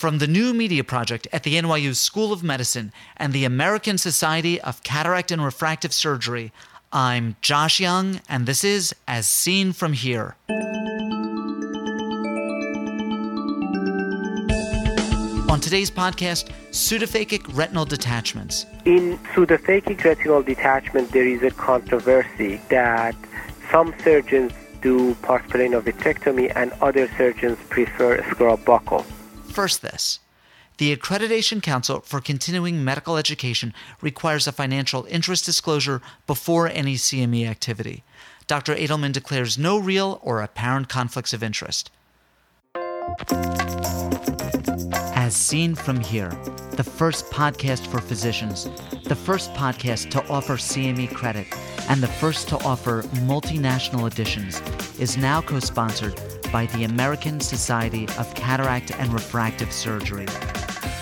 From the New Media Project at the NYU School of Medicine and the American Society of Cataract and Refractive Surgery, I'm Josh Young, and this is As Seen From Here. On today's podcast, pseudophakic retinal detachments. In pseudophakic retinal detachment, there is a controversy that some surgeons do pars plana vitrectomy and other surgeons prefer a scleral buckle. First, this. The Accreditation Council for Continuing Medical Education requires a financial interest disclosure before any CME activity. Dr. Adelman declares no real or apparent conflicts of interest. As seen from here, the first podcast for physicians, the first podcast to offer CME credit, and the first to offer multinational editions, is now co sponsored by the American Society of Cataract and Refractive Surgery.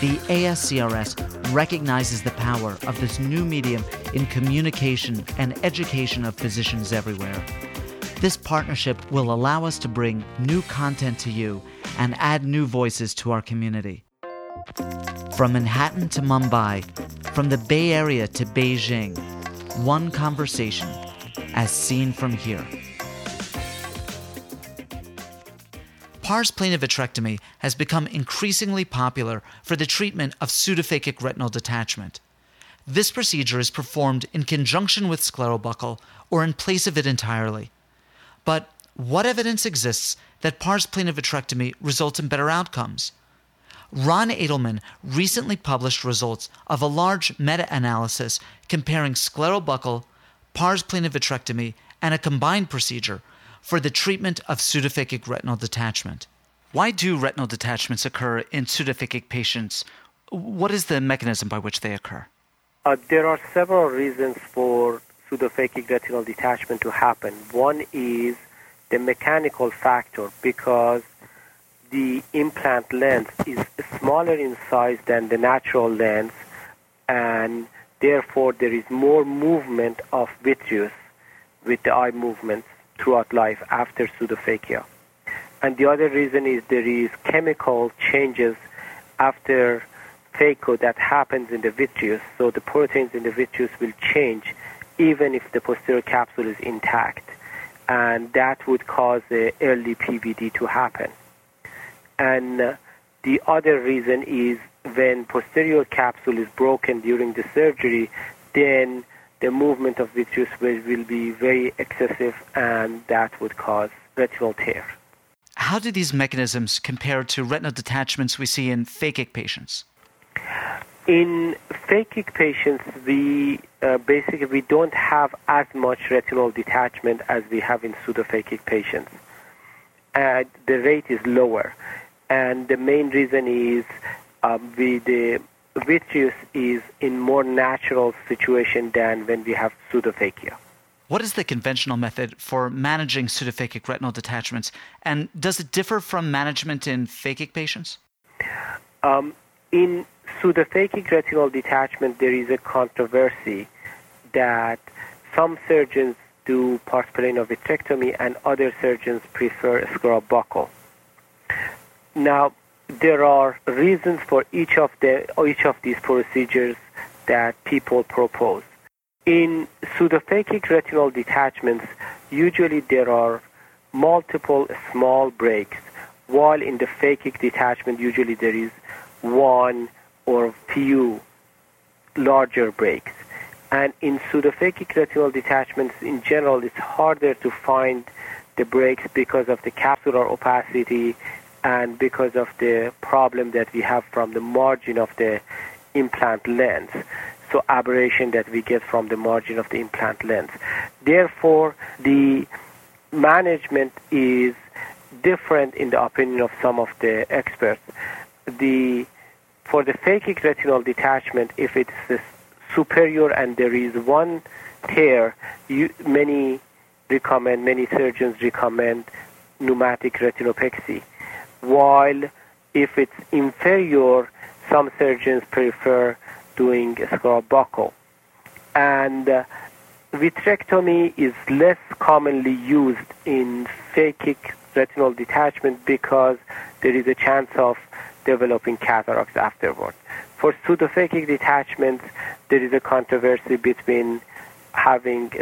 The ASCRS recognizes the power of this new medium in communication and education of physicians everywhere. This partnership will allow us to bring new content to you and add new voices to our community. From Manhattan to Mumbai, from the Bay Area to Beijing, one conversation as seen from here. Pars plana vitrectomy has become increasingly popular for the treatment of pseudophakic retinal detachment. This procedure is performed in conjunction with scleral buckle or in place of it entirely. But what evidence exists that pars plana vitrectomy results in better outcomes? Ron Adelman recently published results of a large meta analysis comparing scleral buckle, pars plana vitrectomy, and a combined procedure for the treatment of pseudophakic retinal detachment. Why do retinal detachments occur in pseudophakic patients? What is the mechanism by which they occur? Uh, there are several reasons for pseudophakic retinal detachment to happen. One is the mechanical factor because the implant lens is smaller in size than the natural lens and therefore there is more movement of vitreous with the eye movements throughout life after pseudophakia. And the other reason is there is chemical changes after phaco that happens in the vitreous, so the proteins in the vitreous will change even if the posterior capsule is intact. And that would cause the early PVD to happen. And uh, the other reason is when posterior capsule is broken during the surgery, then the movement of vitreous will, will be very excessive and that would cause retinal tear. How do these mechanisms compare to retinal detachments we see in phakic patients? In phakic patients, we uh, basically we don't have as much retinal detachment as we have in pseudophakic patients. Uh, the rate is lower, and the main reason is um, we, the vitreous is in more natural situation than when we have pseudophakia. What is the conventional method for managing pseudophakic retinal detachments, and does it differ from management in phakic patients? Um, in pseudophakic retinal detachment, there is a controversy that some surgeons do pars plana vitrectomy and other surgeons prefer a scleral buckle. Now, there are reasons for each of the each of these procedures that people propose. In pseudophakic retinal detachments, usually there are multiple small breaks, while in the phakic detachment, usually there is one or few larger breaks. And in pseudophakic retinal detachments, in general, it's harder to find the breaks because of the capsular opacity and because of the problem that we have from the margin of the implant lens. So aberration that we get from the margin of the implant lens. Therefore the management is different in the opinion of some of the experts. The for the phakic retinal detachment if it's superior and there is one tear you, many recommend many surgeons recommend pneumatic retinopexy while if it's inferior, some surgeons prefer doing buckle. And uh, vitrectomy is less commonly used in phakic retinal detachment because there is a chance of developing cataracts afterward. For pseudophakic detachments, there is a controversy between having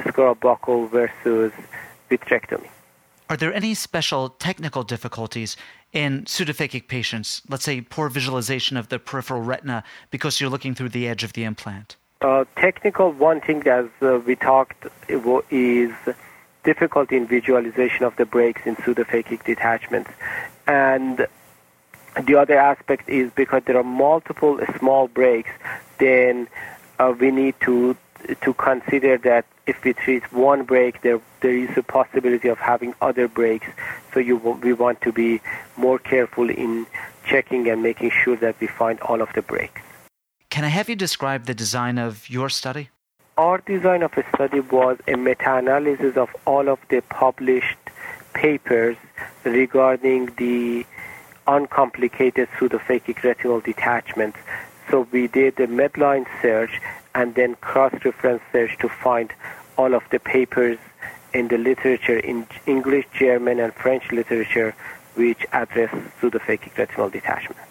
buckle versus vitrectomy. Are there any special technical difficulties in pseudophakic patients? Let's say poor visualization of the peripheral retina because you're looking through the edge of the implant. Uh, technical, one thing as uh, we talked is difficulty in visualization of the breaks in pseudophakic detachments. And the other aspect is because there are multiple small breaks, then uh, we need to to consider that if we treat one break, there there is a possibility of having other breaks. So you we want to be more careful in checking and making sure that we find all of the breaks. Can I have you describe the design of your study? Our design of a study was a meta-analysis of all of the published papers regarding the uncomplicated pseudophakic retinal detachments. So we did a Medline search and then cross-reference search to find all of the papers in the literature in English, German, and French literature which address pseudophakic retinal detachments.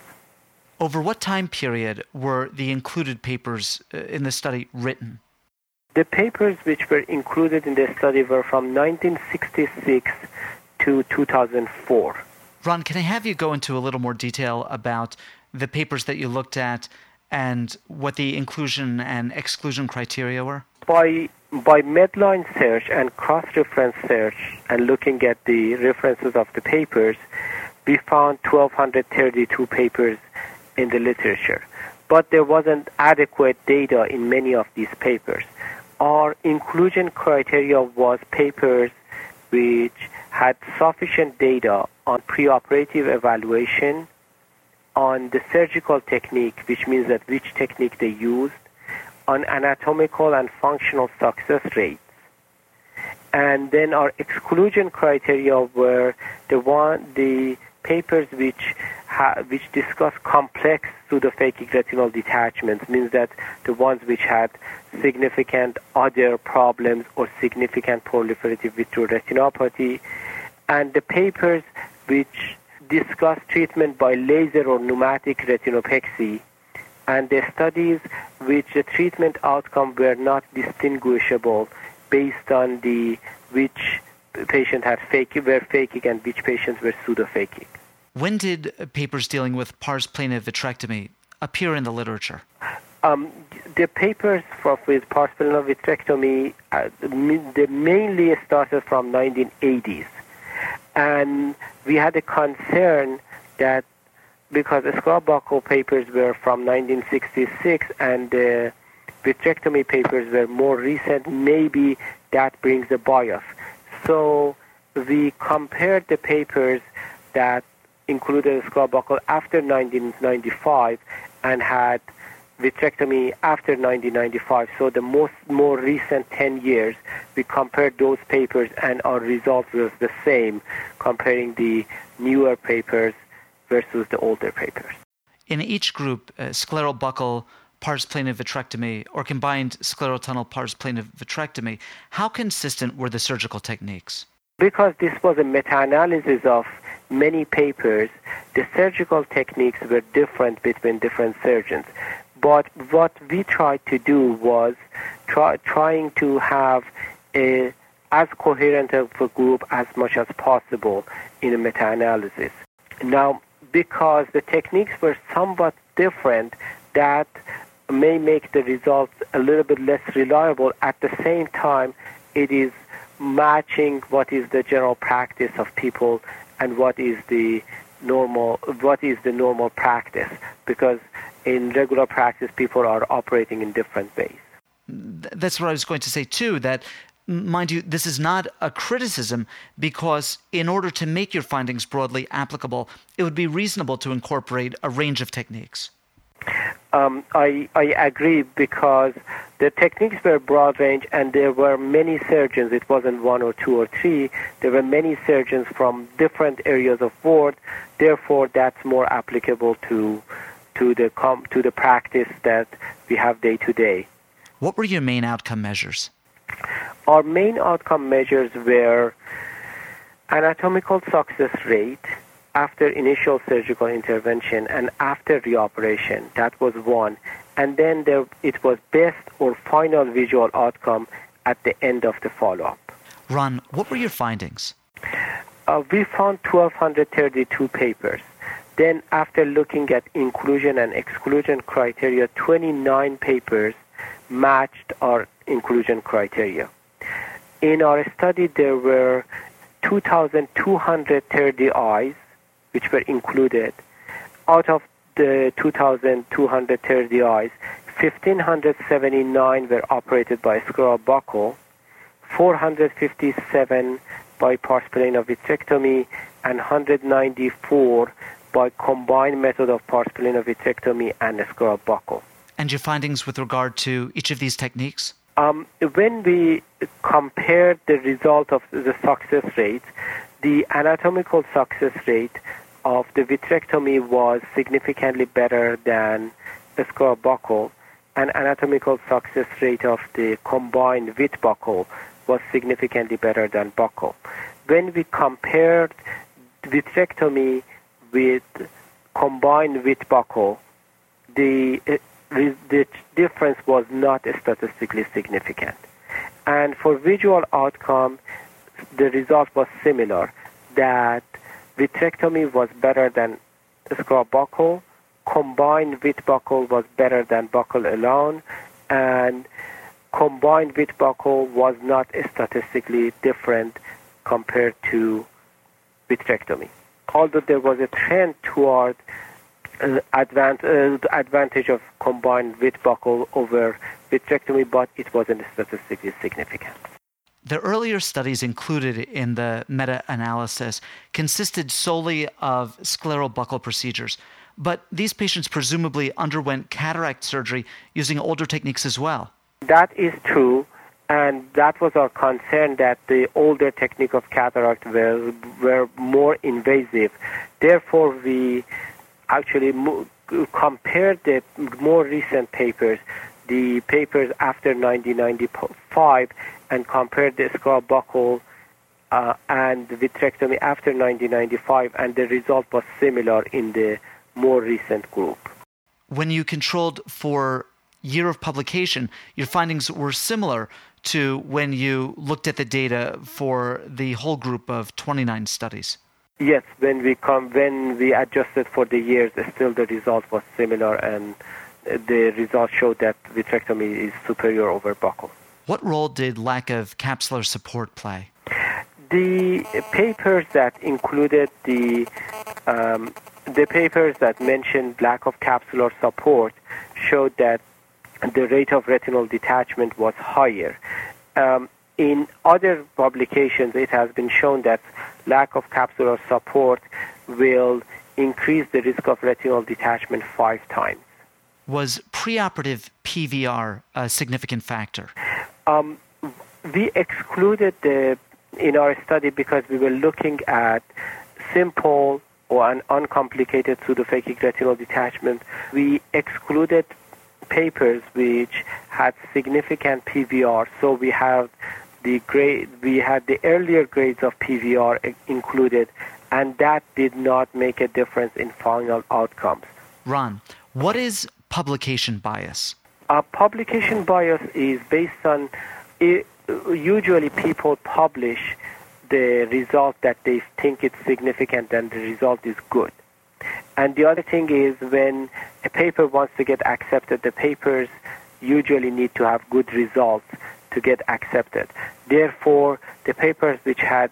Over what time period were the included papers uh, in the study written? The papers which were included in the study were from 1966 to 2004. Ron, can I have you go into a little more detail about the papers that you looked at and what the inclusion and exclusion criteria were? By by Medline search and cross-reference search and looking at the references of the papers, we found 1,232 papers in the literature. But there wasn't adequate data in many of these papers. Our inclusion criteria was papers which had sufficient data on preoperative evaluation, on the surgical technique, which means that which technique they used, on anatomical and functional success rates. And then our exclusion criteria were the one the papers which ha- which discuss complex pseudophakic retinal detachments means that the ones which had significant other problems or significant proliferative vitreoretinopathy and the papers which discuss treatment by laser or pneumatic retinopexy and the studies which the treatment outcome were not distinguishable based on the which patient had fake were phakic and which patients were pseudophakic. When did papers dealing with pars plana vitrectomy appear in the literature? Um, the papers for, with pars plana vitrectomy uh, they mainly started from 1980s and we had a concern that because the scleral papers were from 1966 and the vitrectomy papers were more recent, maybe that brings a bias. So we compared the papers that included scleral after 1995 and had vitrectomy after 1995. So the most more recent 10 years, we compared those papers and our results was the same, comparing the newer papers versus the older papers. In each group, uh, scleral buckle, pars plana vitrectomy, or combined scleral tunnel pars plana vitrectomy, how consistent were the surgical techniques? Because this was a meta-analysis of many papers, the surgical techniques were different between different surgeons. But what we tried to do was try, trying to have a as coherent of a group as much as possible in a meta-analysis. Now, because the techniques were somewhat different, that may make the results a little bit less reliable. At the same time, it is matching what is the general practice of people and what is the normal what is the normal practice because in regular practice, people are operating in different ways. That's what I was going to say, too, that mind you, this is not a criticism because, in order to make your findings broadly applicable, it would be reasonable to incorporate a range of techniques. Um, I, I agree because the techniques were broad range and there were many surgeons. It wasn't one or two or three. There were many surgeons from different areas of ward. Therefore, that's more applicable to to the com- to the practice that we have day to day. What were your main outcome measures? Our main outcome measures were anatomical success rate, after initial surgical intervention and after reoperation. That was one. And then there, it was best or final visual outcome at the end of the follow-up. Ron, what were your findings? Uh, we found 1,232 papers. Then, after looking at inclusion and exclusion criteria, 29 papers matched our inclusion criteria. In our study, there were 2,230 eyes which were included. Out of the 2,230 eyes, 1,579 were operated by scleral buckle, 457 by pars plana vitrectomy, and 194 by combined method of pars plana vitrectomy and scleral buckle. And your findings with regard to each of these techniques? Um, when we compared the result of the success rate, the anatomical success rate of the vitrectomy was significantly better than the scleral buckle, and anatomical success rate of the combined vit buckle was significantly better than buckle. When we compared vitrectomy with combined vit buckle, uh, the the difference was not statistically significant. And for visual outcome, the result was similar, that vitrectomy was better than scleral buckle, combined vit buckle was better than buckle alone, and combined vit buckle was not statistically different compared to vitrectomy. Although there was a trend toward uh, advant- uh, advantage of combined vit buckle over vitrectomy, but it wasn't statistically significant. The earlier studies included in the meta analysis consisted solely of scleral buckle procedures, but these patients presumably underwent cataract surgery using older techniques as well. That is true, and that was our concern that the older technique of cataract were, were more invasive. Therefore, we actually mo- compared the more recent papers, the papers after 1995, and compared the scleral buckle uh, and vitrectomy after 1995, and the result was similar in the more recent group. When you controlled for year of publication, your findings were similar to when you looked at the data for the whole group of 29 studies. Yes, when we come when we adjusted for the years, still the result was similar, and the result showed that vitrectomy is superior over buckle. What role did lack of capsular support play? The papers that included the um, the papers that mentioned lack of capsular support showed that the rate of retinal detachment was higher. Um, in other publications, it has been shown that lack of capsular support will increase the risk of retinal detachment five times. Was preoperative PVR a significant factor? Um, we excluded the in our study because we were looking at simple or an uncomplicated pseudophakic retinal detachment. We excluded papers which had significant PVR, so we have the grade we had the earlier grades of PVR included, and that did not make a difference in final outcomes. Ron, what is publication bias? Uh, publication bias is based on it, usually people publish the result that they think it's significant and the result is good. And the other thing is when a paper wants to get accepted, the papers usually need to have good results to get accepted. Therefore, the papers which had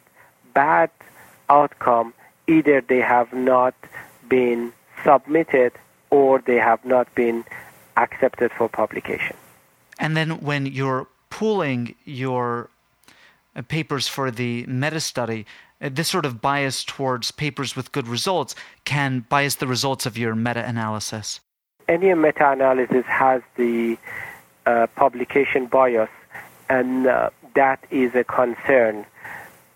bad outcome, either they have not been submitted or they have not been accepted for publication. And then when you're pooling your uh, papers for the meta study, this sort of bias towards papers with good results can bias the results of your meta analysis. Any meta analysis has the uh, publication bias, and uh, that is a concern.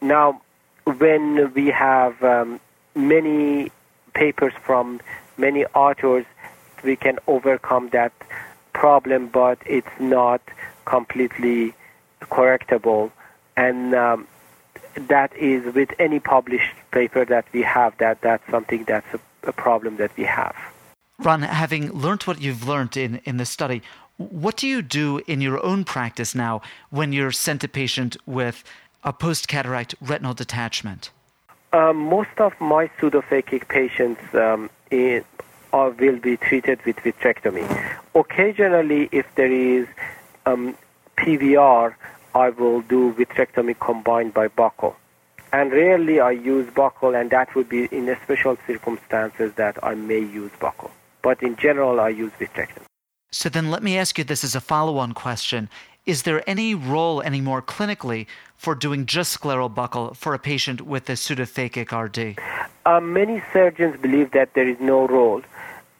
Now, when we have um, many papers from many authors, we can overcome that problem, but it's not completely correctable. And um, that is with any published paper that we have, that that's something that's a, a problem that we have. Ron, having learned what you've learned in, in the study, what do you do in your own practice now when you're sent a patient with a post cataract retinal detachment? Um, most of my pseudophakic patients um, in, are, will be treated with vitrectomy. Occasionally, if there is um, PVR, I will do vitrectomy combined by buckle. And rarely I use buckle, and that would be in special circumstances that I may use buckle. But in general, I use vitrectomy. So then let me ask you this as a follow on question. Is there any role anymore clinically for doing just scleral buckle for a patient with a pseudophakic RD? Uh, many surgeons believe that there is no role.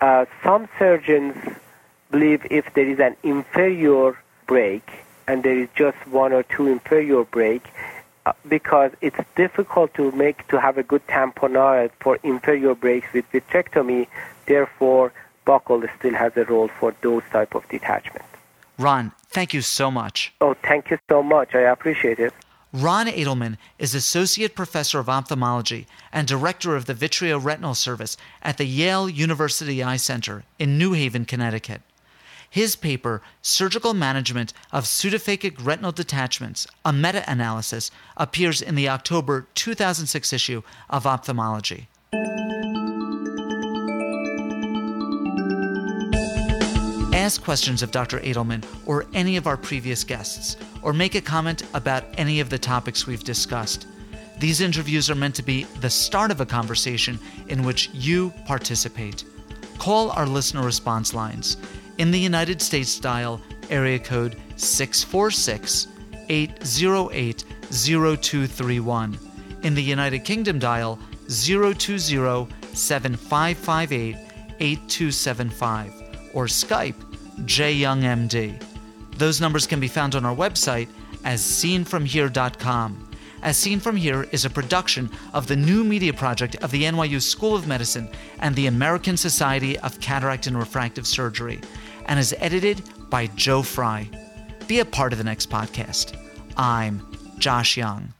Uh, some surgeons believe if there is an inferior break and there is just one or two inferior break, uh, because it's difficult to make to have a good tamponade for inferior breaks with vitrectomy. Therefore, buckle still has a role for those type of detachment. Ron, thank you so much. Oh, thank you so much. I appreciate it. Ron Adelman is Associate Professor of Ophthalmology and Director of the Vitreoretinal Service at the Yale University Eye Center in New Haven, Connecticut. His paper, Surgical Management of Pseudophakic Retinal Detachments, a meta analysis, appears in the October 2006 issue of Ophthalmology. ask questions of Dr. Adelman or any of our previous guests, or make a comment about any of the topics we've discussed. These interviews are meant to be the start of a conversation in which you participate. Call our listener response lines. In the United States, dial area code 646 808 0231. In the United Kingdom, dial 020 7558 8275 or Skype JYoungMD. Those numbers can be found on our website as seenfromhere.com. As Seen From Here is a production of the new media project of the NYU School of Medicine and the American Society of Cataract and Refractive Surgery, and is edited by Joe Fry. Be a part of the next podcast. I'm Josh Young.